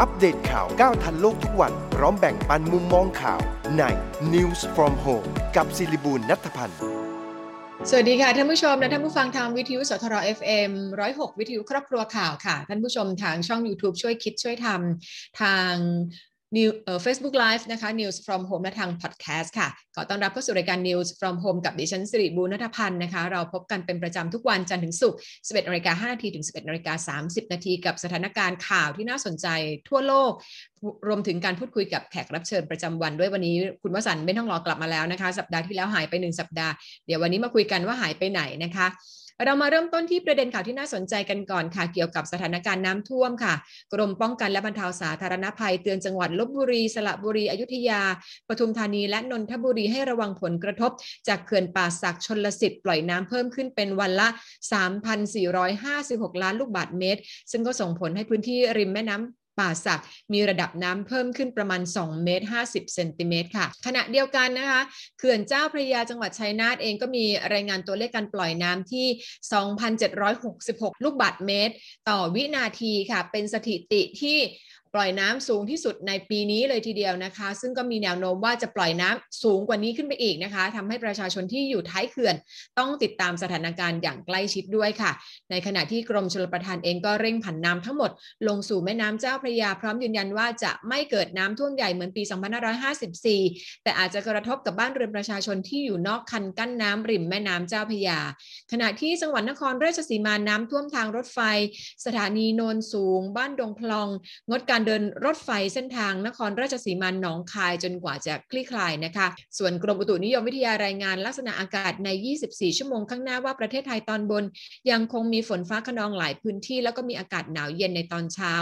อัปเดตข่าวก้าวทันโลกทุกวัน พร้อมแบ่งปันมุมมองข่าวใน News from Home กับศิริบูลนัทพันธ์ สวัสดีค่ะ ท่านผู้ชมและท่านผู้ฟังทางวิทยุสทร FM 106 วิทยุครอบครัวข่าวค่ะ ท่านผู้ชมทางช่อง YouTube ช่วยคิดช่วยทำทาง New เอ่อ Facebook Live นะคะ News from Home และทาง Podcast ค่ะ ขอต้อนรับเข้าสู่รายการ News from Home กับดิฉันสิริบูรณัฐพันธ์นะคะ เราพบกันเป็นประจำทุกวันจันทร์ถึงศุกร์ 11นาฬิกา5นาทีถึง 11นาฬิกา30 นาทีกับสถานการณ์ข่าวที่น่าสนใจทั่วโลก รวมถึงการพูดคุยกับแขกรับเชิญประจำวันด้วยวันนี้คุณวสันต์ไม่ต้องรอกลับมาแล้วนะคะ สัปดาห์ที่แล้วหายไปหนึ่งสัปดาห์ เดี๋ยววันนี้มาคุยกันว่าหายไปไหนนะคะ เรามาเริ่มต้นที่ประเด็นข่าวที่น่าสนใจกันก่อนค่ะ เกี่ยวกับสถานการณ์น้ำท่วมค่ะ กรมป้องกันและบรรเทาสาธารณภัยเตือนจังหวัดลบบุรี สระบุรี อยุธยา ปทุมธานี และนนทบุรีให้ระวังผลกระทบ จากเขื่อนป่าสักชนลสิทธิ์ปล่อยน้ำเพิ่มขึ้นเป็นวันละ 3,456 ล้านลูกบาศก์เมตร ซึ่งก็ส่งผลให้พื้นที่ริมแม่น้ำ ป่าสักมีระดับน้ำเพิ่มขึ้นประมาณ 2 เมตร 50 เซนติเมตรค่ะ ขณะเดียวกันนะคะ เขื่อนเจ้าพระยาจังหวัดชัยนาทเองก็มีรายงานตัวเลขการปล่อยน้ำที่ 2,766 ลูกบาศก์เมตร ต่อวินาทีค่ะ เป็นสถิติที่ ปล่อยน้ำสูงที่สุดในปีนี้เลยทีเดียวนะคะ ซึ่งก็มีแนวโน้มว่าจะปล่อยน้ำสูงกว่านี้ขึ้นไปอีกนะคะทำให้ประชาชนที่อยู่ท้ายเขื่อน ต้องติดตามสถานการณ์อย่างใกล้ชิดด้วยค่ะ ในขณะที่กรมชลประทานเองก็เร่งผันน้ำทั้งหมด ลงสู่แม่น้ำเจ้าพระยาพร้อมยืนยันว่าจะไม่เกิดน้ำท่วมใหญ่เหมือนปี 2554 แต่อาจจะกระทบกับบ้านเรือนประชาชนที่อยู่นอกคันกั้นน้ำริมแม่น้ำเจ้าพระยา ขณะที่จังหวัดนครราชสีมาน้ำท่วมทางรถไฟ สถานีโนนสูง บ้านดงพลอง งดการเดินรถไฟเส้นทางนครราชสีมาหนองคายจนกว่าจะคลี่คลายนะคะ ส่วนกรมอุตุนิยมวิทยารายงานลักษณะอากาศใน 24 ชั่วโมงข้างหน้าว่าประเทศไทยตอนบน ยังคงมีฝนฟ้าขนองหลายพื้นที่ แล้วก็มีอากาศหนาวเย็นในตอนเช้า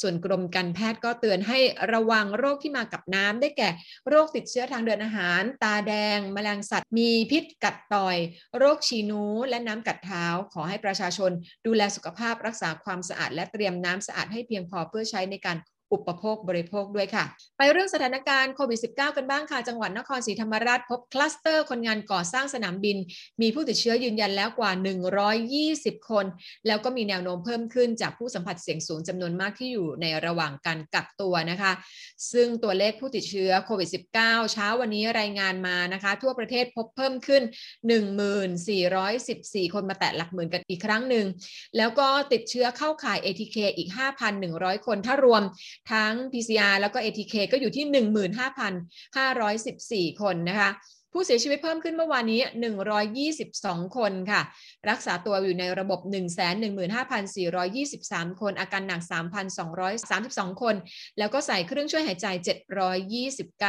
ส่วนกรมการแพทย์ก็เตือนให้ระวังโรคที่มากับน้ำได้แก่ โรคติดเชื้อทางเดินอาหาร ตาแดง แมลงสัตว์ มีพิษกัดต่อย โรคฉีนูและน้ำกัดเท้า ขอให้ประชาชนดูแลสุขภาพรักษาความสะอาดและเตรียมน้ำสะอาดให้เพียงพอเพื่อใช้ในการ อุปโภคบริโภคด้วยค่ะ ไปเรื่องสถานการณ์โควิด -19 กันบ้างค่ะ จังหวัดนครศรีธรรมราชพบคลัสเตอร์คนงานก่อสร้างสนามบิน มีผู้ติดเชื้อยืนยันแล้วกว่า 120 คน แล้วก็มีแนวโน้มเพิ่มขึ้นจากผู้สัมผัสเสี่ยงสูงจำนวนมากที่อยู่ในระหว่างการกักตัวนะคะ ซึ่งตัวเลขผู้ติดเชื้อโควิด -19 เช้าวันนี้รายงานมานะคะ ทั่วประเทศพบเพิ่มขึ้น 1414 คนมาแตะหลักหมื่นกันอีกครั้งหนึ่งแล้วก็ติดเชื้อเข้าข่าย ATK อีก 5,100 คนถ้ารวมทั้ง PCR แล้วก็ ATK ก็อยู่ที่ 15,514 คนนะคะผู้เสียชีวิตเพิ่มขึ้นเมื่อวานนี้ 122 คนค่ะ รักษาตัวอยู่ในระบบ 115,423 คน อาการหนัก 3,232 คน แล้วก็ใส่เครื่องช่วยหายใจ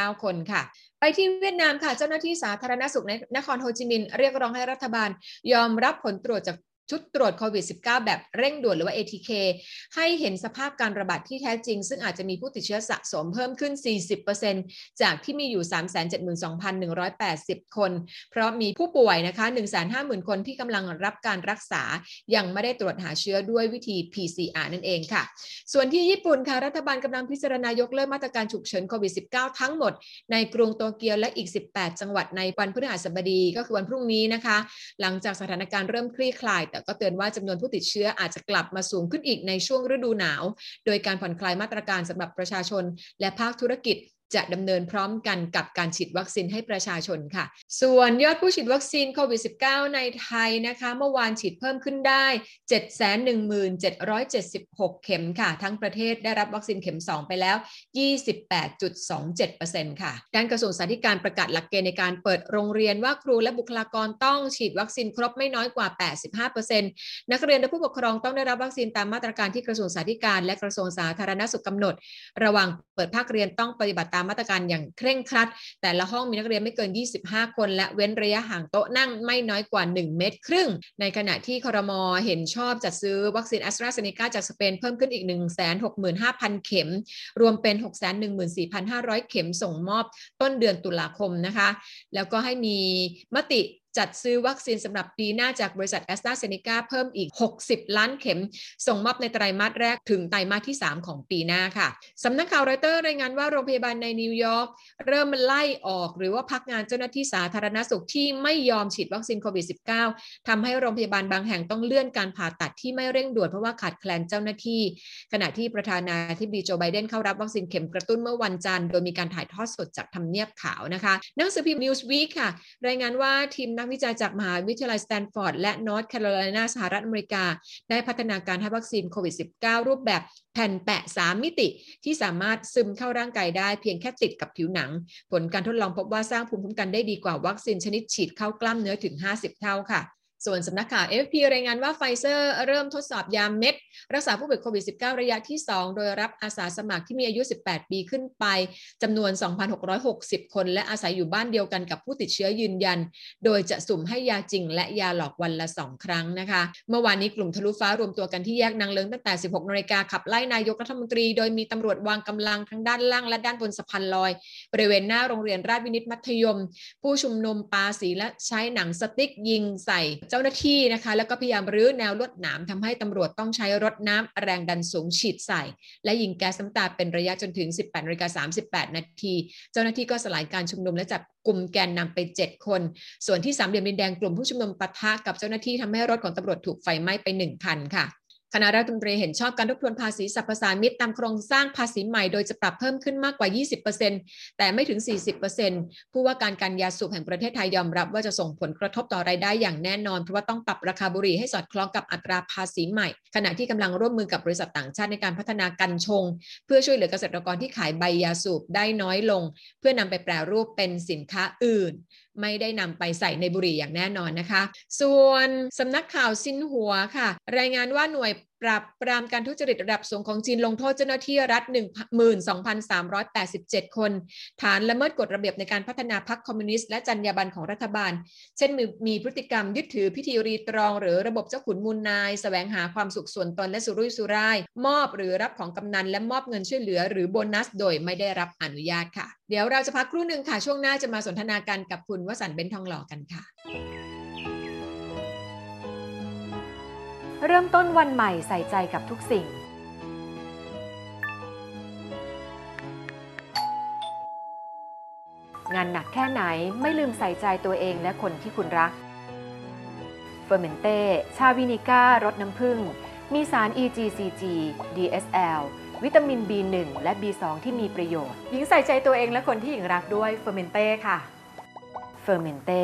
729 คนค่ะ ไปที่เวียดนามค่ะ เจ้าหน้าที่สาธารณสุขในนครโฮจิมินห์เรียกร้องให้รัฐบาล ยอมรับผลตรวจจาก ชุดตรวจโควิด -19 แบบเร่งด่วนหรือว่า ATK ให้เห็นสภาพการระบาดที่แท้จริง ซึ่งอาจจะมีผู้ติดเชื้อสะสมเพิ่มขึ้น 40%จากที่มีอยู่ 372,180 คน เพราะมีผู้ป่วยนะคะ 150,000 คนที่กำลังรับการรักษา ยังไม่ได้ตรวจหาเชื้อด้วยวิธี PCR นั่นเองค่ะ ส่วนที่ญี่ปุ่นค่ะ รัฐบาลกำลังพิจารณายกเลิกมาตรการฉุกเฉินโควิด -19 ทั้งหมด ในกรุงโตเกียวและอีก 18 จังหวัดในวันพฤหัสบดีก็คือวันพรุ่งนี้นะคะ หลังจากสถานการณ์เริ่มคลี่คลายแต่ก็เตือนว่าจำนวนผู้ติดเชื้ออาจจะกลับมาสูงขึ้นอีกในช่วงฤดูหนาว โดยการผ่อนคลายมาตรการสำหรับประชาชน และภาคธุรกิจ จะดำเนินพร้อมกันกับการฉีดวัคซีนให้ประชาชนค่ะ ส่วนยอดผู้ฉีดวัคซีนโควิด -19 ในไทยนะคะ เมื่อวานฉีดเพิ่มขึ้นได้ 717,776 เข็มค่ะ ทั้งประเทศได้รับวัคซีนเข็ม 2 ไปแล้ว 28.27%ค่ะ ด้านกระทรวงสาธารณการประกาศหลักเกณฑ์ในการเปิดโรงเรียนว่าครูและบุคลากรต้องฉีดวัคซีนครบไม่น้อยกว่า 85%นักเรียนและผู้ปกครองต้องได้รับวัคซีนตามมาตรการที่กระทรวงสาธารณการ และกระทรวงสาธารณสุขกำหนด ระหว่างเปิดภาคเรียนต้องปฏิบัติตามมาตรการอย่างเคร่งครัด แต่ละห้องมีนักเรียนไม่เกิน 25 คน และเว้นระยะห่างโต๊ะนั่งไม่น้อยกว่า 1 เมตรครึ่ง ในขณะที่คอรมอเห็นชอบจัดซื้อวัคซีนแอสตราเซเนกาจากสเปนเพิ่มขึ้นอีก 165,000 เข็ม รวมเป็น 614,500 เข็มส่งมอบต้นเดือนตุลาคมนะคะ แล้วก็ให้มีมติ จัดซื้อวัคซีนสำหรับปีหน้าจากบริษัทแอสตราเซเนกาเพิ่มอีก 60 ล้านเข็ม ส่งมอบในไตรมาสแรกถึงไตรมาสที่ 3 ของปีหน้าค่ะสำนักข่าวรอยเตอร์รายงานว่าโรงพยาบาลในนิวยอร์กเริ่มไล่ออก หรือว่าพักงานเจ้าหน้าที่สาธารณสุขที่ไม่ยอมฉีดวัคซีนโควิด -19 ทำให้โรงพยาบาลบางแห่งต้องเลื่อนการผ่าตัดที่ไม่เร่งด่วนเพราะว่าขาดแคลนเจ้าหน้าที่ ขณะที่ประธานาธิบดีโจไบเดนเข้ารับวัคซีนเข็มกระตุ้นเมื่อวันจันทร์โดยมีการถ่ายทอดสดจากทำเนียบขาวนะคะหนังสือพิมพ์ Newsweek ค่ะ รายงานว่าทีมนักวิจัยจากมหาวิทยาลัยสแตนฟอร์ดและนอร์ทแคโรไลนาสหรัฐอเมริกา ได้พัฒนาการให้วัคซีนโควิด -19 รูปแบบแผ่นแปะ 3 มิติ ที่สามารถซึมเข้าร่างกายได้เพียงแค่ติดกับผิวหนัง ผลการทดลองพบว่าสร้างภูมิคุ้มกันได้ดีกว่าวัคซีนชนิดฉีดเข้ากล้ามเนื้อถึง 50 เท่าค่ะ ส่วนสำนักข่าว AFP รายงานว่าไฟเซอร์เริ่มทดสอบยาเม็ด รักษาผู้ป่วยโควิด -19 ระยะที่ 2 โดยรับอาสาสมัครที่มีอายุ 18 ปีขึ้นไปจำนวน 2,660 คน และอาศัยอยู่บ้านเดียวกันกับผู้ติดเชื้อยืนยัน โดยจะสุ่มให้ยาจริง และยาหลอกวันละ 2 ครั้งนะคะ เมื่อวานนี้กลุ่มทะลุฟ้ารวมตัวกันที่แยกนางเลิงตั้งแต่ 16นาฬิกาขับไล่นายกรัฐมนตรี โดยมีตำรวจวางกำลังทั้งด้านล่างและด้านบนสะพานลอย บริเวณหน้าโรงเรียนราชวินิตมัธยม ผู้ชุมนุมปาสีและใช้หนังสติ๊กยิงใส่เจ้าหน้าที่นะคะ แล้วก็พยายามรื้อแนวลวดหนามทำให้ตำรวจต้องใช้รถน้ำแรงดันสูงฉีดใส่ และยิงแก๊สน้ำตาเป็นระยะจนถึง 18นาฬิกา38 นาที เจ้าหน้าที่ก็สลายการชุมนุมและจับกลุ่มแกนนำไป 7 คน ส่วนที่สามเหลี่ยมดินแดงกลุ่มผู้ชุมนุมปะทะกับเจ้าหน้าที่ทำให้รถของตำรวจถูกไฟไหม้ไป1คันค่ะ คณะรัฐมนตรีเห็นชอบการทบทวนภาษีสรรพสามิตตามโครงสร้างภาษีใหม่โดยจะปรับเพิ่มขึ้นมากกว่า 20%แต่ไม่ถึง 40%ผู้ว่าการการยาสูบแห่งประเทศไทยยอมรับว่าจะส่งผลกระทบต่อรายได้อย่างแน่นอน เพราะว่าต้องปรับราคาบุหรี่ให้สอดคล้องกับอัตราภาษีใหม่ ขณะที่กำลังร่วมมือกับบริษัทต่างชาติในการพัฒนากัญชง เพื่อช่วยเหลือเกษตรกรที่ขายใบยาสูบได้น้อยลง เพื่อนำไปแปรรูปเป็นสินค้าอื่นไม่ได้นำไปใส่ในบุหรี่อย่างแน่นอนนะคะ ส่วนสำนักข่าวซินหัวค่ะ รายงานว่าหน่วย ปราบปรามการทุจริตระดับสูงของจีนลงโทษเจ้าหน้าที่รัฐ 12,387 คน ฐานละเมิดกฎระเบียบในการพัฒนาพรรคคอมมิวนิสต์และจรรยาบรรณของรัฐบาล เช่นมีมีพฤติกรรมยึดถือพิธีรีตรอง หรือระบบเจ้าขุนมูลนายสแสวงหาความสุขส่วนตนและสุรุ่ยสุร่าย มอบหรือรับของกำนันและมอบเงินช่วยเหลือ หรือโบนัส โดยไม่ได้รับอนุญาตค่ะ เดี๋ยวเราจะพักครู่หนึ่งค่ะช่วงหน้าจะมาสนทนากันกับคุณวสันต์เบนทองหล่อกันค่ะ เริ่มต้นวันใหม่ใส่ใจกับทุกสิ่ง งานหนักแค่ไหนไม่ลืมใส่ใจตัวเองและคนที่คุณรักเฟอร์เมนเต้ ชาวินิก้ารสน้ำผึ้ง มีสาร EGCG DSL วิตามิน B1 และ B2 ที่มีประโยชน์ หญิงใส่ใจตัวเองและคนที่หญิงรักด้วยเฟอร์เมนเต้ค่ะเฟอร์เมนเต้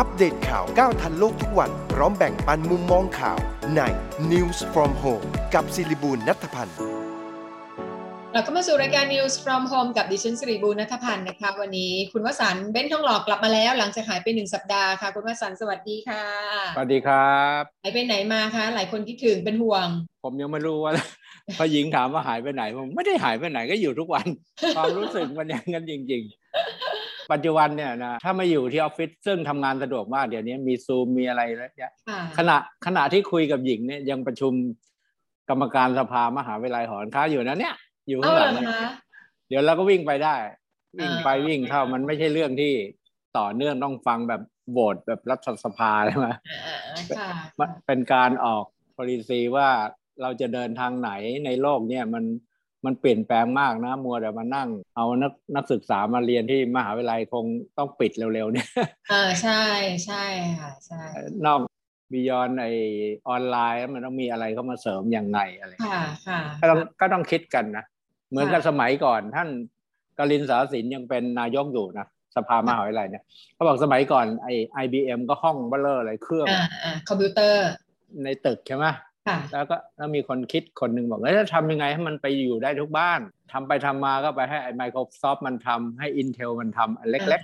อัปเดตข่าวก้าวทันโลกทุกวัน พร้อมแบ่งปันมุมมองข่าวใน News from Home กับศิริบูลนัทพันธ์เราก็มาสู่รายการ News from Home กับดิฉันสิริบูรณัฐพันธ์นะคะวันนี้คุณวสันต์เบ้นทองหลอกกลับมาแล้ว หลังจากหายไปหนึ่งสัปดาห์ค่ะ คุณวสันต์สวัสดีค่ะ สวัสดีครับหายไปไหนมาคะ หลายคนคิดถึงเป็นห่วง ผมยังไม่รู้ว่าพอหญิงถามว่าหายไปไหนผมไม่ได้หายไปไหนก็อยู่ทุกวัน ความรู้สึกมันอย่างนั้นจริง ๆ ปัจจุบันเนี่ยนะถ้ามาอยู่ที่ออฟฟิศซึ่งทำงานสะดวกมากเดี๋ยวนี้มีซูมมีอะไรแล้วเนี่ยค่ะขณะขณะที่คุยกับหญิงเนี่ยยังประชุมกรรมการสภามหาวิทยาลัยหอการค้าอยู่นะเนี่ย อยู่เอาข้างหเหรลัองเนี่ยคะเดี๋ยวเราก็วิ่งไปได้ วิ่งไปอ่าวิ่งเข้ามันไม่ใช่เรื่องที่ต่อเนื่องต้องฟังแบบโหวตแบบรัฐสภาใช่ไหมอ่าค่ะมันเป็นการออก policy ว่าเราจะเดินทางไหนในโลกเนี่ยมัน มันเปลี่ยนแปลงมากนะ มัวแต่มานั่ง เอานักนักศึกษามาเรียนที่มหาวิทยาลัยคงต้องปิดเร็วๆเนี่ยอ่าใช่ใช่ค่ะใช่นอกบิยอนไอออนไลน์มันต้องมีอะไรเข้ามาเสริมอย่างไงอะไรค่ะค่ะก็ต้องก็ต้องคิดกันนะ เหมือนกับค่ะสมัยก่อนท่านกลินสาสินยังเป็นนายกอยู่นะสภามหาวิทยาลัยเนี่ยเขาบอกสมัยก่อนไอไอบีเอ็มก็ห้องเบลเลอร์อะไรเครื่องอ่าอ่าคอมพิวเตอร์ในตึกใช่ไหมค่ะ แล้วก็แล้วมีคนคิดคนหนึ่งบอกเอ้ยจะทำยังไงให้มันไปอยู่ได้ทุกบ้านทำไปทำมาก็ไปให้ไอ้ Microsoft มันทำให้ Intel มันทำอันเล็ก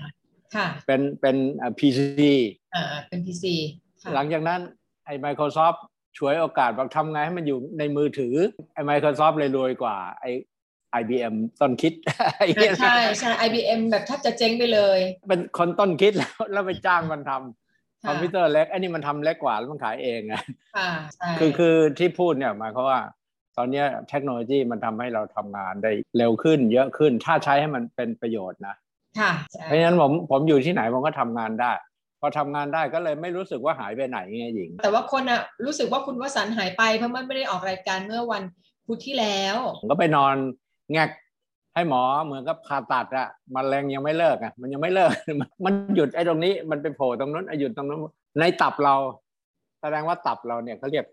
ค่ะๆเป็นเป็น PC อ่าอ่าเป็น PC ค่ะหลังจากนั้นไอ้ Microsoft ฉวยโอกาสบอกทำไงให้มันอยู่ในมือถือไอ้ Microsoft เลยรวยกว่าไอ้ IBM ต้นคิดไอ้เหี้ยใช่ใช่ IBM แบบแทบจะเจ๊งไปเลย เป็นคนต้นคิดแล้วแล้วไปจ้างมันทำ ค่ะคอมพิวเตอร์เล็กไอ้นี่มันทำเล็กกว่าแล้วมันขายเองอะค่ะใช่คือคือที่พูดเนี่ยหมายความว่า ตอนเนี้ยเทคโนโลยีมันทำให้เราทำงานได้เร็วขึ้น เยอะขึ้นถ้าใช้ให้มันเป็นประโยชน์นะค่ะใช่เพราะฉะนั้นผมผมอยู่ที่ไหนผมก็ทำงานได้ พอทำงานได้ก็เลยไม่รู้สึกว่าหายไปไหนไงหญิง แต่ว่าคนอะรู้สึกว่าคุณวสันต์หายไปเพราะมันไม่ได้ออกรายการเมื่อวันพุธที่แล้วผมก็ไปนอนแงก ให้หมอเหมือนกับผ่าตัดอะมันแรงยังไม่เลิกอะมันยังไม่เลิก มันหยุดไอ้ตรงนี้ มันไปโผล่ตรงนู้นไอ้หยุดตรงนู้นในตับเรา แสดงว่าตับเราเนี่ยเขาเรียก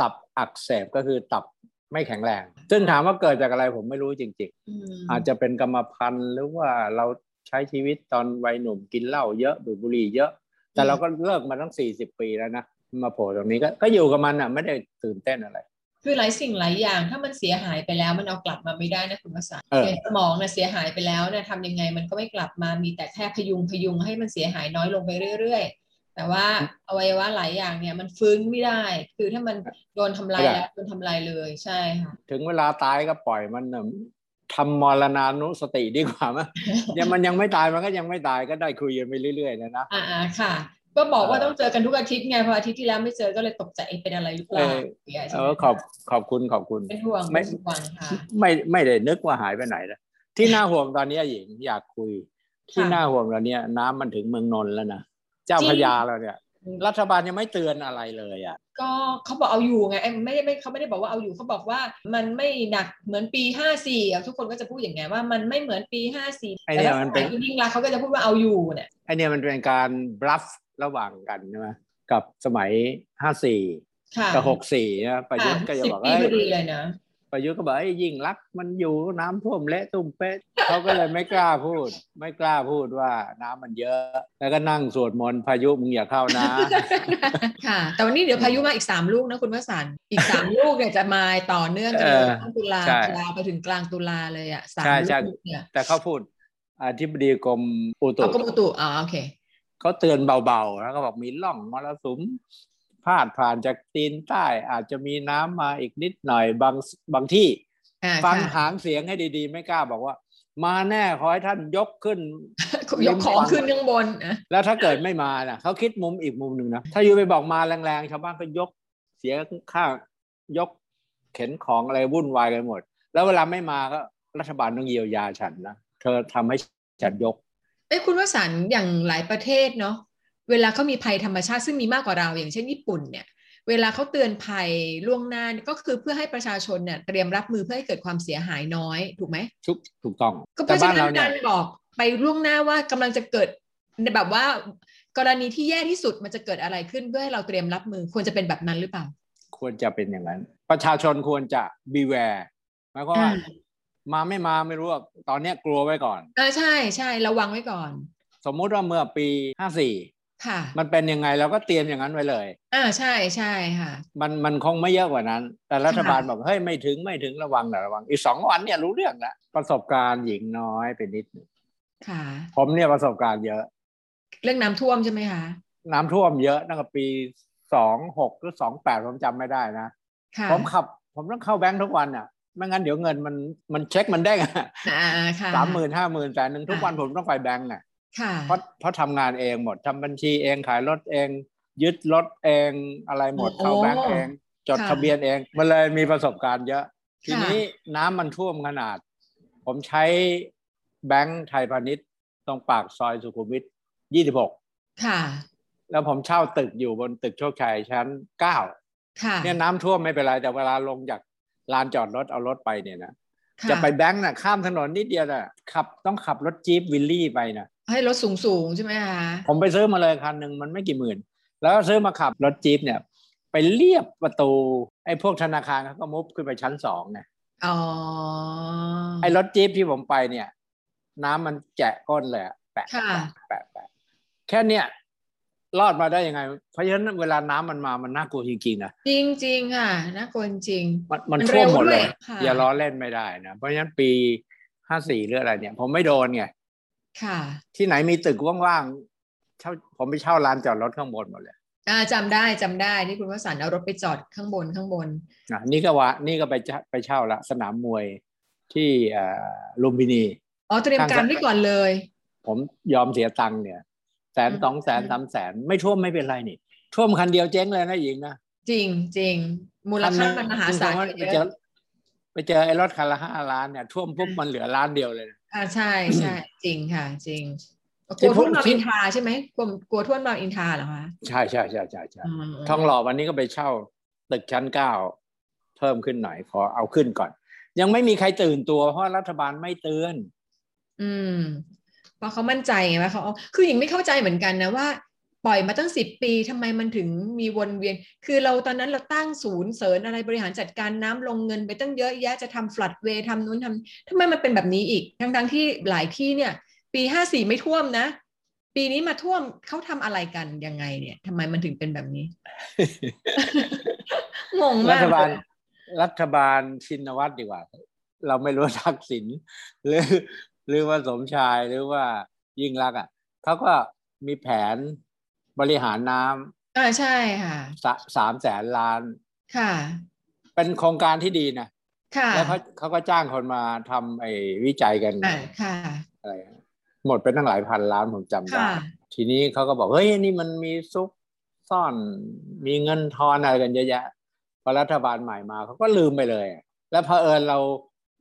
ตับอักเสบก็คือตับไม่แข็งแรง ซึ่งถามว่าเกิดจากอะไรผมไม่รู้จริงอืมๆอาจจะเป็นกรรมพันธุ์หรือว่าเราใช้ชีวิตตอนวัยหนุ่มกินเหล้าเยอะดูดบุหรี่เยอะ แต่เราก็เลิกมาตั้งสี่สิบปีแล้วนะมาโผล่ตรงนี้ก็ก็อยู่กับมันอะ ไม่ได้ตื่นเต้นอะไร คือหลายสิ่งหลายอย่าง ถ้ามันเสียหายไปแล้วมันเอากลับมาไม่ได้นะคุณวสันต์เอออย่างสมองนะเสียหายไปแล้วนะทำยังไงมันก็ไม่กลับมามีแต่แค่พยุงพยุงให้มันเสียหายน้อยลงไปเรื่อย ๆ แต่ว่าอวัยวะหลายอย่างเนี่ยมันฟื้นไม่ได้ คือถ้ามันโดนทำลายแล้วโดนทำลายเลยใช่ค่ะถึงเวลาตายก็ปล่อยมันน่ะทำมรณานุสติดีกว่ามั้ยเนี่ยมันยังไม่ตายมันก็ยังไม่ตายก็ได้คุยกันไปเรื่อยๆนะนะอ่าอ่าค่ะ ก็บอกว่าเออต้องเจอกันทุกอาทิตย์ไงพออาทิตย์ที่แล้วไม่เจอก็เลยตกใจเอ๊ะเป็นอะไรหรือเปล่าเออเนี่ยเอใช่ไหมอขอบขอบคุณขอบคุณเป็นห่วงไม่เป็นห่วงค่ะไม่ไม่ได้นึกว่าหายไปไหนนะที่น่าห่วงตอนนี้หญิงอยากคุย ที่ค่ะน่าห่วงตอนเนี้ยน้ำมันถึงเมืองนนท์แล้วนะเจ้าจริงพระยาเราเนี่ย รัฐบาลยังไม่เตือนอะไรเลยอะ ก็เขาบอกเอาอยู่ไงเอ้ยไม่ได้ไม่เขาไม่ได้บอกว่าเอาอยู่เขาบอกว่ามันไม่หนักเหมือนปีห้าสี่ทุกคนก็จะพูดอย่างไงว่ามันไม่เหมือนปีห้าสี่ไอ้แต่เนี่ยถ้ามันสเป็มันยคุณยิ่งรักษณ์เขาก็จะพูดว่าเอาอยู่เนี่ยไอเนี่ยมันเป็นการบลัฟ ระหว่างกันใช่ไหมกับสมัยห้าสี่ค่ะกับหกสี่นะประยุทธ์ก็จะสิบบอกปีเอ้พยอดีเลยนะประยุทธ์ก็บอกไอ้ยยิ่งรักษณ์มันอยู่น้ำท่วมเละตุ้มเป๊ะเขาก็เลยไม่กล้าพูด ไม่กล้าพูดว่าน้ำมันเยอะ แล้วก็นั่งสวดมนต์พายุมึงอย่าเข้านะ ค่ะ แต่วันนี้เดี๋ยวพายุมาอีกสามลูกนะคุณวสันต์อีกสามลูกเนี่ยจะมาต่อเนื่องกันเลยเออต้นตุลาใช่ยาวไปถึงกลางตุลาเลยอะสามใช่ใช่ลูกเนี่ยแต่เขาพูดอธิบดีกรมอุตุเอากรมอุตุอ๋อโอเค เขาเตือนเบาๆแล้วก็บอกมีร่องมรสุมพาดผ่านจากตีนใต้อาจจะมีน้ำมาอีกนิดหน่อยบางบางที่อ่าฟังค่ะหางเสียงให้ดีๆ ไม่กล้าบอกว่า มาแน่ขอให้ท่านยกขึ้น ยกของขึ้นข้างบนนะแล้วถ้าเกิดไม่มาน่ะเขาคิดมุมอีกมุมหนึ่งนะถ้าอยู่ไปบอกมาแรงๆชาวบ้านก็ยกเสียข้างยกเข็นของอะไรวุ่นวายกันหมด แล้วเวลาไม่มาก็รัฐบาลต้องเยียวยาฉันนะเธอทำให้ฉันยกเอ้ยคุณวสันต์อย่างหลายประเทศเนาะเวลาเขามีภัยธรรมชาติซึ่งมีมากกว่าเรา อย่างเช่นญี่ปุ่นเนี่ย เวลาเขาเตือนภัยล่วงหน้าเนี่ยก็คือเพื่อให้ประชาชนเนี่ยเตรียมรับมือเพื่อให้เกิดความเสียหายน้อยถูกไหมทุกถูกต้องก็เพแต่ราะบ้าฉะนนั้เรานเนี่กายรบอกไปล่วงหน้าว่ากำลังจะเกิดแบบว่ากรณีที่แย่ที่สุดมันจะเกิดอะไรขึ้นเพื่อให้เราเตรียมรับมือควรจะเป็นแบบนั้นหรือเปล่า ควรจะเป็นอย่างนั้น ประชาชนควรจะ beware หมายความว่าอ่า มาไม่มาไม่รู้ว่าตอนเนี้ยกลัวไว้ก่อนอ่าใช่ใช่ระวังไว้ก่อน สมมุติว่าเมื่อปีห้าสี่ค่ะ มันเป็นยังไงเราก็เตรียมอย่างนั้นไว้เลยอ่าใช่ใช่ค่ะ มันมันคงไม่เยอะกว่านั้น แต่รัฐบาลบอกเฮ้ยไม่ถึงไม่ถึงระวังนะระวังอีกสองวันเนี่ยรู้เรื่องแล้วประสบการณ์หญิงน้อยไปนิดหนึ่งค่ะ ผมเนี่ยประสบการณ์เยอะ เรื่องน้ำท่วมใช่ไหมคะน้ำท่วมเยอะตั้งแต่ปีสองหกหรือสองแปดผมจำไม่ได้นะค่ะผมขับ ผมต้องเข้าแบงค์ทุกวันอะ ไม่งั้นเดี๋ยวเงินมันมันเช็คมันได้งอะอ่าค่ะสามหมื่นห้าหมื่นแสนหนึ่งทุกวันผมต้องไปแบงค์อะค่ะเพราะเพราะทำงานเองหมดทำบัญชีเองขายรถเอง ยึดรถเองอะไรหมดโอ้เข้าแบงก์เอง จดค่ะทะเบียนเองมันเลยมีประสบการณ์เยอะ ทีค่ะนี้น้ำมันท่วมขนาด ผมใช้แบงก์ไทยพาณิชย์ตรงปากซอยสุขุมวิทยี่สิบหกค่ะ แล้วผมเช่าตึกอยู่บนตึกโชคชัยชั้นเก้าค่ะเนี่ยน้ำท่วมไม่เป็นไรแต่เวลาลงจาก ลานจอดรถเอารถไปเนี่ยนะค่ะจะไปแบงค์น่ะข้ามถนนนิดเดียวน่ะขับต้องขับรถจี๊ปวิลลี่ไปนะให้รถสูงสูงๆใช่ไหมคะผมไปซื้อมาเลยคันหนึ่งมันไม่กี่หมื่น แล้วก็ซื้อมาขับรถจี๊ปเนี่ย ไปเรียบประตู ไอ้พวกธนาคารเขาก็มุบขึ้นไปชั้นสองไงอ๋อไอ้รถจี๊ปที่ผมไปเนี่ย น้ำมันแจะก้นเลยอะแปะค่ะแปะแปะแค่เนี้ย รอดมาได้ยังไง เพราะฉะนั้นเวลาน้ำมันมามันน่ากลัวจริงๆนะจริงจริงๆค่ะน่ากลัวจริงมันมันมันท่วมหมดเร็วด้เลวยยค่ะอย่าล้อเล่นไม่ได้นะเพราะฉะนั้นปีห้าสี่หรืออะไรเนี่ย ผมไม่โดนไงค่ะ ที่ไหนมีตึกว่างๆเช่าผมไปเช่าลานจอดรถข้างบนหมดเลยอ่าจำได้จำได้ที่คุณวสันต์เอารถไปจอดข้างบนข้างบนอะนี่ก็ว่านี่ก็ไปเช่าไปเช่าละสนามมวยที่เอ่อลุมพินีอ๋อเตรียมการไว้ก่อนเลย ผมยอมเสียตังค์เนี่ย แสนอืมสองแสนสามแสนไม่ท่วมไม่เป็นไรนี่ท่วมคันเดียวเจ๊งเลยนะหญิงนะจริงจริงมูลคันหค่านึ่งมันมหาศาลไปเยเจออะไปเจอไอ้รถคันละห้าล้านเนี่ยท่วมปุ๊บมันเหลือล้านเดียวเลยนะอ่าใช่ใช่จริงค่ะ จริงกที่ลัวพูท่ดวมรามที่อินทราใช่ไหมกลัวกลัวท่วมรามอินทราเหรอคะใช่ใช่ใช่ใช่ใช่มทองหล่อวันนี้ก็ไปเช่าตึกชั้นเก้าเพิ่มขึ้นหน่อยขอเอาขึ้นก่อน ยังไม่มีใครตื่นตัวเพราะรัฐบาลไม่เตือน อืมเพราะเขามั่นใจไงว่าเขาคือหญิงไม่เข้าใจเหมือนกันนะว่า ปล่อยมาตั้งสิบปีทำไมมันถึงมีวนเวียน คือเราตอนนั้นเราตั้งศูนย์เสริญอะไรบริหารจัดการน้ำลงเงินไปตั้งเยอะแยะจะทำฟลัดเวทำนู้นทำทำไมมันเป็นแบบนี้อีก ทั้งทั้งๆที่หลายที่เนี่ย ปีห้าสี่ไม่ท่วมนะ ปีนี้มาท่วมเขาทำอะไรกันยังไงเนี่ยทำไมมันถึงเป็นแบบนี้งงมากรัฐบาลรัฐบาลชินวัตรดีกว่าเราไม่รู้ทักษิณหรือ หรือว่าสมชายหรือว่ายิ่งรักษณ์อะเขาก็มีแผนบริหารน้ำอ่าใช่ค่ะสะสามแสนล้านค่ะ เป็นโครงการที่ดีนะค่ะแล้วเขาเขาก็จ้างคนมาทำไอ้วิจัยกันอ่าค่ะอะไรหมดไปตั้งหลายพันล้านผมจำได้ค่ะทีนี้เขาก็บอกเฮ้ยนี่มันมีซุกซ่อนมีเงินทอนอะไรกันเยอะแยะพอรัฐบาลใหม่มาเขาก็ลืมไปเลย แล้วเผอิญเรา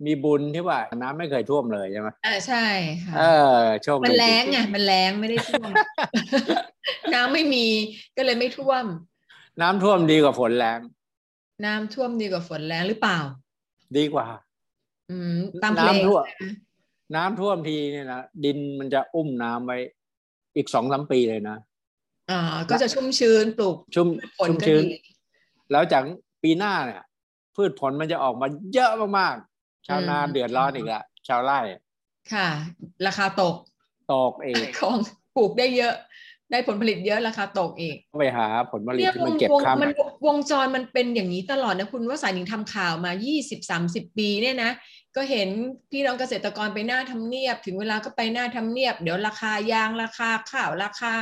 มีบุญที่ว่าน้ำไม่เคยท่วมเลยใช่ไหมอ่าใช่ค่ะเออโชคดีมันแรงจริไงๆมันแรงไม่ได้ท่วม น้ำไม่มีก็เลยไม่ท่วม น้ำท่วมดีกว่าฝนแรงน้ำท่วมดีกว่าฝนแรงหรือเปล่า ดีกว่า อืม ตามเพลงน้ำท่วมใช่ไหมน้ำท่วมทีเนี่ยนะดินมันจะอุ้มน้ำไว้อีกสองสามปีเลยนะอ่า ก็จะชุ่มชื้นปลูก ชุ่มผลชุ่มก็ชื้นดีแล้วจากปีหน้าเนี่ยพืชผลมันจะออกมาเยอะมากๆ ชาวนาเดือดร้อนอีกละชาวไร่ค่ะ ราคาตก ตกเองของปลูกได้เยอะ ได้ผลผลิตเยอะราคาตกอีกไปหาผลผลิตเนี่ยที่วมันงเก็บวงข้ามมันวงจรมันเป็นอย่างนี้ตลอดนะคุณว่าสายหนิงทำข่าวมา20 30ปีเนี่ยนะก็เห็นพี่น้องเกษตรกรไปหน้าทำเนียบ ถึงเวลาก็ไปหน้าทำเนียบ เดี๋ยวราคายางราคาข้าวราคา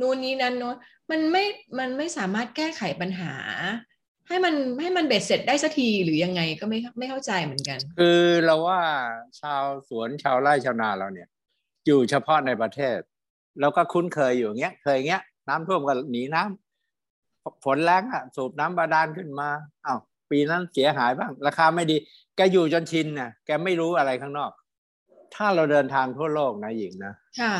นู่นนี้นั่นโน้นมันไม่มันไม่สามารถแก้ไขปัญหา ให้มันให้มันเบ็ดเสร็จได้สักทีหรือยังไงก็ไม่ไม่เข้าใจเหมือนกัน คือเราว่าชาวสวนชาวไร่ชาวนาเราเนี่ย อยู่เฉพาะในประเทศเราก็คุ้นเคยอยู่อย่างเงี้ย เคยอย่างเงี้ย น้ำท่วมก็หนีน้ำฝนแรงอะ สูบน้ำบาดาลขึ้นมาอ้าวปีนั้นเสียหายบ้าง ราคาไม่ดี แกอยู่จนชินน่ะ แกไม่รู้อะไรข้างนอก ถ้าเราเดินทางทั่วโลกนะหญิงนะค่ะ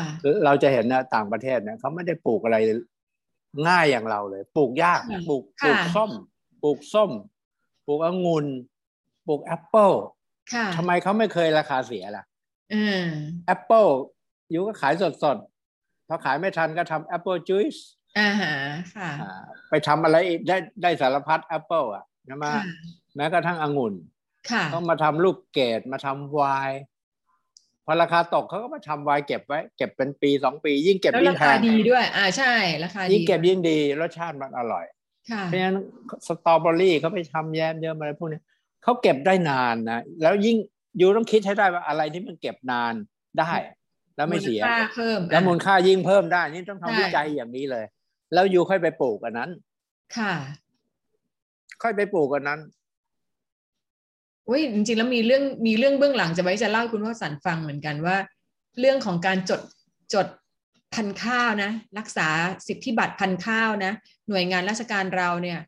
เราจะเห็นนะต่างประเทศเนี่ยเขาไม่ได้ปลูกอะไรง่ายอย่างเราเลย ปลูกยากค่ะปลูกปค่ะลูกส้ม ปลูกส้ม ปลูกองุ่นปลูกแอปเปิลค่ะทำไมเขาไม่เคยราคาเสียล่ะอืมแอปเปิล you ก็ขายสดสดๆพอขายไม่ทันก็ทำ apple juiceอ่าฮะค่ะไปทำอะไรอีกได้ได้สารพัดแอปเปิลอะใช่ไหมค่ะแม้กระทั่งองุ่นค่ะต้องมาทำลูกเกดมาทำไวน์พอราคาตกเขาก็มาทำไวน์เก็บไว้ เก็บเป็นปีสองปี ยิ่งเก็บแล้วยิ่ราคาแพงราคาดีด้วย อ่าใช่ราคาดียิ่งเก็บยิ่งดีรสชาติมันอร่อยค่ะ เพราะฉะนั้นสตรอเบอรี่เขาไปทำแยมเยอะอะไรพวกนี้เขาเก็บได้นานนะแล้วยิ่ง you ต้องคิดให้ได้ว่าอะไรที่มันเก็บนานได้ แล้วไม่เสียมูลค่าเพิ่มแล้วมูลอะค่ายิ่งเพิ่มได้ นี่ต้องใช่ทำวิจัยอย่างนี้เลย แล้วยูค่อยไปปลูกอันนั้น ค่ะ ค่อยไปปลูกอันนั้นอุ้ยจริงๆแล้วมีเรื่องมีเรื่องเบื้องหลังจะไว้จะเล่าให้คุณพ่อสันฟังเหมือนกันว่า เรื่องของการจดจดพันธุ์ข้าวนะ รักษาสิทธิบัตรพันธุ์ข้าวนะ หน่วยงานราชการเราเนี่ย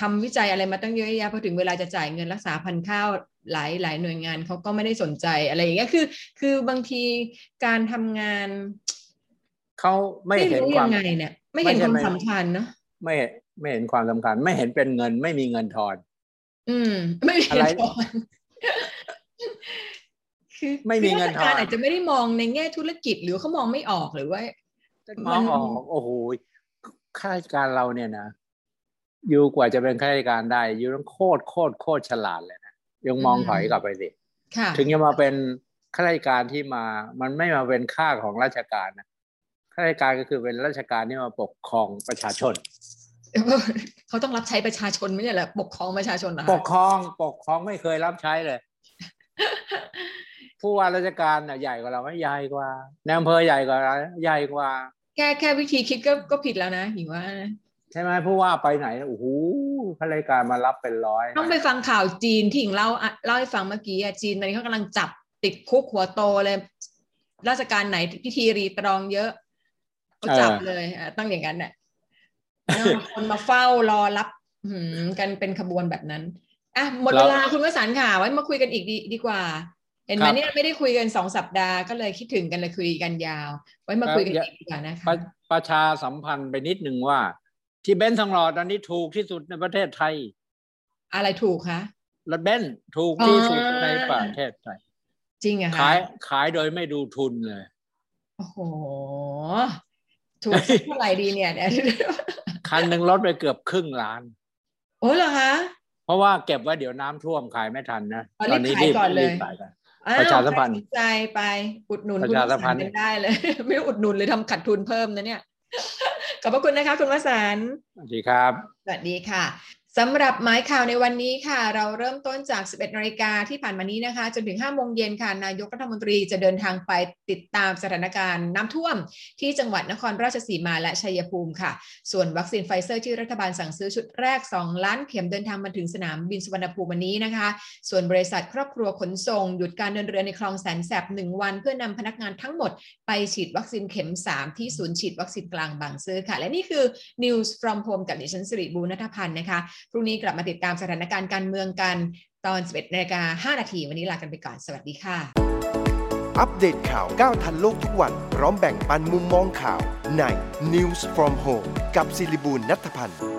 ทำวิจัยอะไรมาตั้งเยอะแยะพอถึงเวลาจะจ่ายเงินรักษาพันธุ์ข้าวหลายหลายหน่วยงานเขาก็ไม่ได้สนใจอะไรอย่างเงี้ยคือ คือบางทีการทำงานเขาไม่เห็นรู้ควายัมงไงเนี่ย ไม่เห็นไม่คใช่วามไม่สำคัญเนาะไม่ไม่เห็นความสำคัญ ไม่เห็นเป็นเงิน ไม่มีเงินทอน อืม ไม่มีอะไรเงินทอนคือไม่มีเงินทอนข้าราชการอาจจะไม่ได้มองในแง่ธุรกิจหรือเขามองไม่ออกหรือว่ามองออกโอ้โห ข้าราชการเราเนี่ยนะอยู่กว่าจะเป็นข้าราชการได้อยู่ต้องโคตรโคตรโคตรฉลาดเลยนะยังมองอืมถอยกลับไปสิค่ะถึงจะมาเป็นข้าราชการที่มา มันไม่มาเป็นค่าของราชการนะข้าราชการก็คือเป็นราชการที่มาปกครองประชาชนเขาต้องรับใช้ประชาชนไม่ใช่เหรอปกครองประชาชนเหรอปคะกครองปกครองไม่เคยรับใช้เลย ผู้ว่าราชการน่ะใหญ่กว่าเราไหมใหญ่กว่าในอำเภอใหญ่กว่าเราใหญ่กว่า แค่แค่วิธีคิดก็ก็ผิดแล้วนะหญิงว่านะใช่ไหมผู้ว่าไปไหนโอ้โหข้าราชการมารับเป็นร้อย ต้องไปฟังข่าวจีนที่หญิงเล่าอะเล่าให้ฟังเมื่อกี้อะจีนตอนนี้เขากำลังจับติดคุกหัวโตเลย ราชการไหนพิธีรีตรองเยอะเขาจับเลยอะต้องอย่างนั้นน่ะแล้วคนมาเฝ้ารอรับอื้อหือกันเป็นขบวนแบบนั้นอะหมดเวลาคุณวสันต์ค่ะไว้มาคุยกันอีกดีดีกว่า เห็นไหมเนี่ยไม่ได้คุยกันสองสัปดาห์ก็เลยคิดถึงกันเลยคุยกันยาว ไว้มาคุยกันอีกดีกว่านะคะประประชาสัมพันธ์ไปนิดหนึ่งว่า ที่เบนซ์ทองหล่อตอนนี้ถูกที่สุดในประเทศไทย อะไรถูกคะรถเบนซ์ถูกที่สุดอ๋อในประเทศไทย จริงเหรอะคะขายขายโดยไม่ดูทุนเลย โอ้โห ถูกสักเท่าไหร่ดีเนี่ยเนี่ยคันหนึ่งลดไปเกือบครึ่งล้าน โอ้เหรอคะ เพราะว่าเก็บไว้เดี๋ยวน้ำท่วมขายไม่ทันนะอ๋อรีบขายก่อนเลย รีบขายกันอ้วประชาสัมพันธ์ใคสใจไปอุดหนุนประคุณชาวสัสัมพันธ์นต์กันได้เลย ไม่รู้อุดหนุนหรือทำขาดทุนเพิ่มนะเนี่ยขอบพระคุณนะคะ คุณวสันต์สวัสดีครับ สวัสดีค่ะ สำหรับหมายข่าวในวันนี้ค่ะ เราเริ่มต้นจาก 11นาฬิกาที่ผ่านมานี้นะคะ จนถึง 5 โมงเย็นค่ะ นายกรัฐมนตรีจะเดินทางไปติดตามสถานการณ์น้ำท่วม ที่จังหวัดนครราชสีมาและชัยภูมิค่ะ ส่วนวัคซีนไฟเซอร์ที่รัฐบาลสั่งซื้อชุดแรก 2 ล้านเข็มเดินทางมาถึงสนามบินสุวรรณภูมิวันนี้นะคะ ส่วนบริษัทครอบครัวขนส่ง หยุดการเดินเรือในคลองแสนแสบ1วัน เพื่อนำพนักงานทั้งหมด ไปฉีดวัคซีนเข็ม 3 ที่ศูนย์ฉีดวัคซีนกลางบางซื่อค่ะ และนี่คือ News from Home กับดิฉันสิริบูรณัฐพันธ์นะคะพรุ่งนี้กลับมาติดตามสถานการณ์การเมืองกันตอน 11นาฬิกา5นาทีวันนี้ลากันไปก่อน สวัสดีค่ะ อัปเดตข่าวก้าวทันโลกทุกวัน พร้อมแบ่งปันมุมมองข่าวใน News from Home กับศิริบูลนัทพันธ์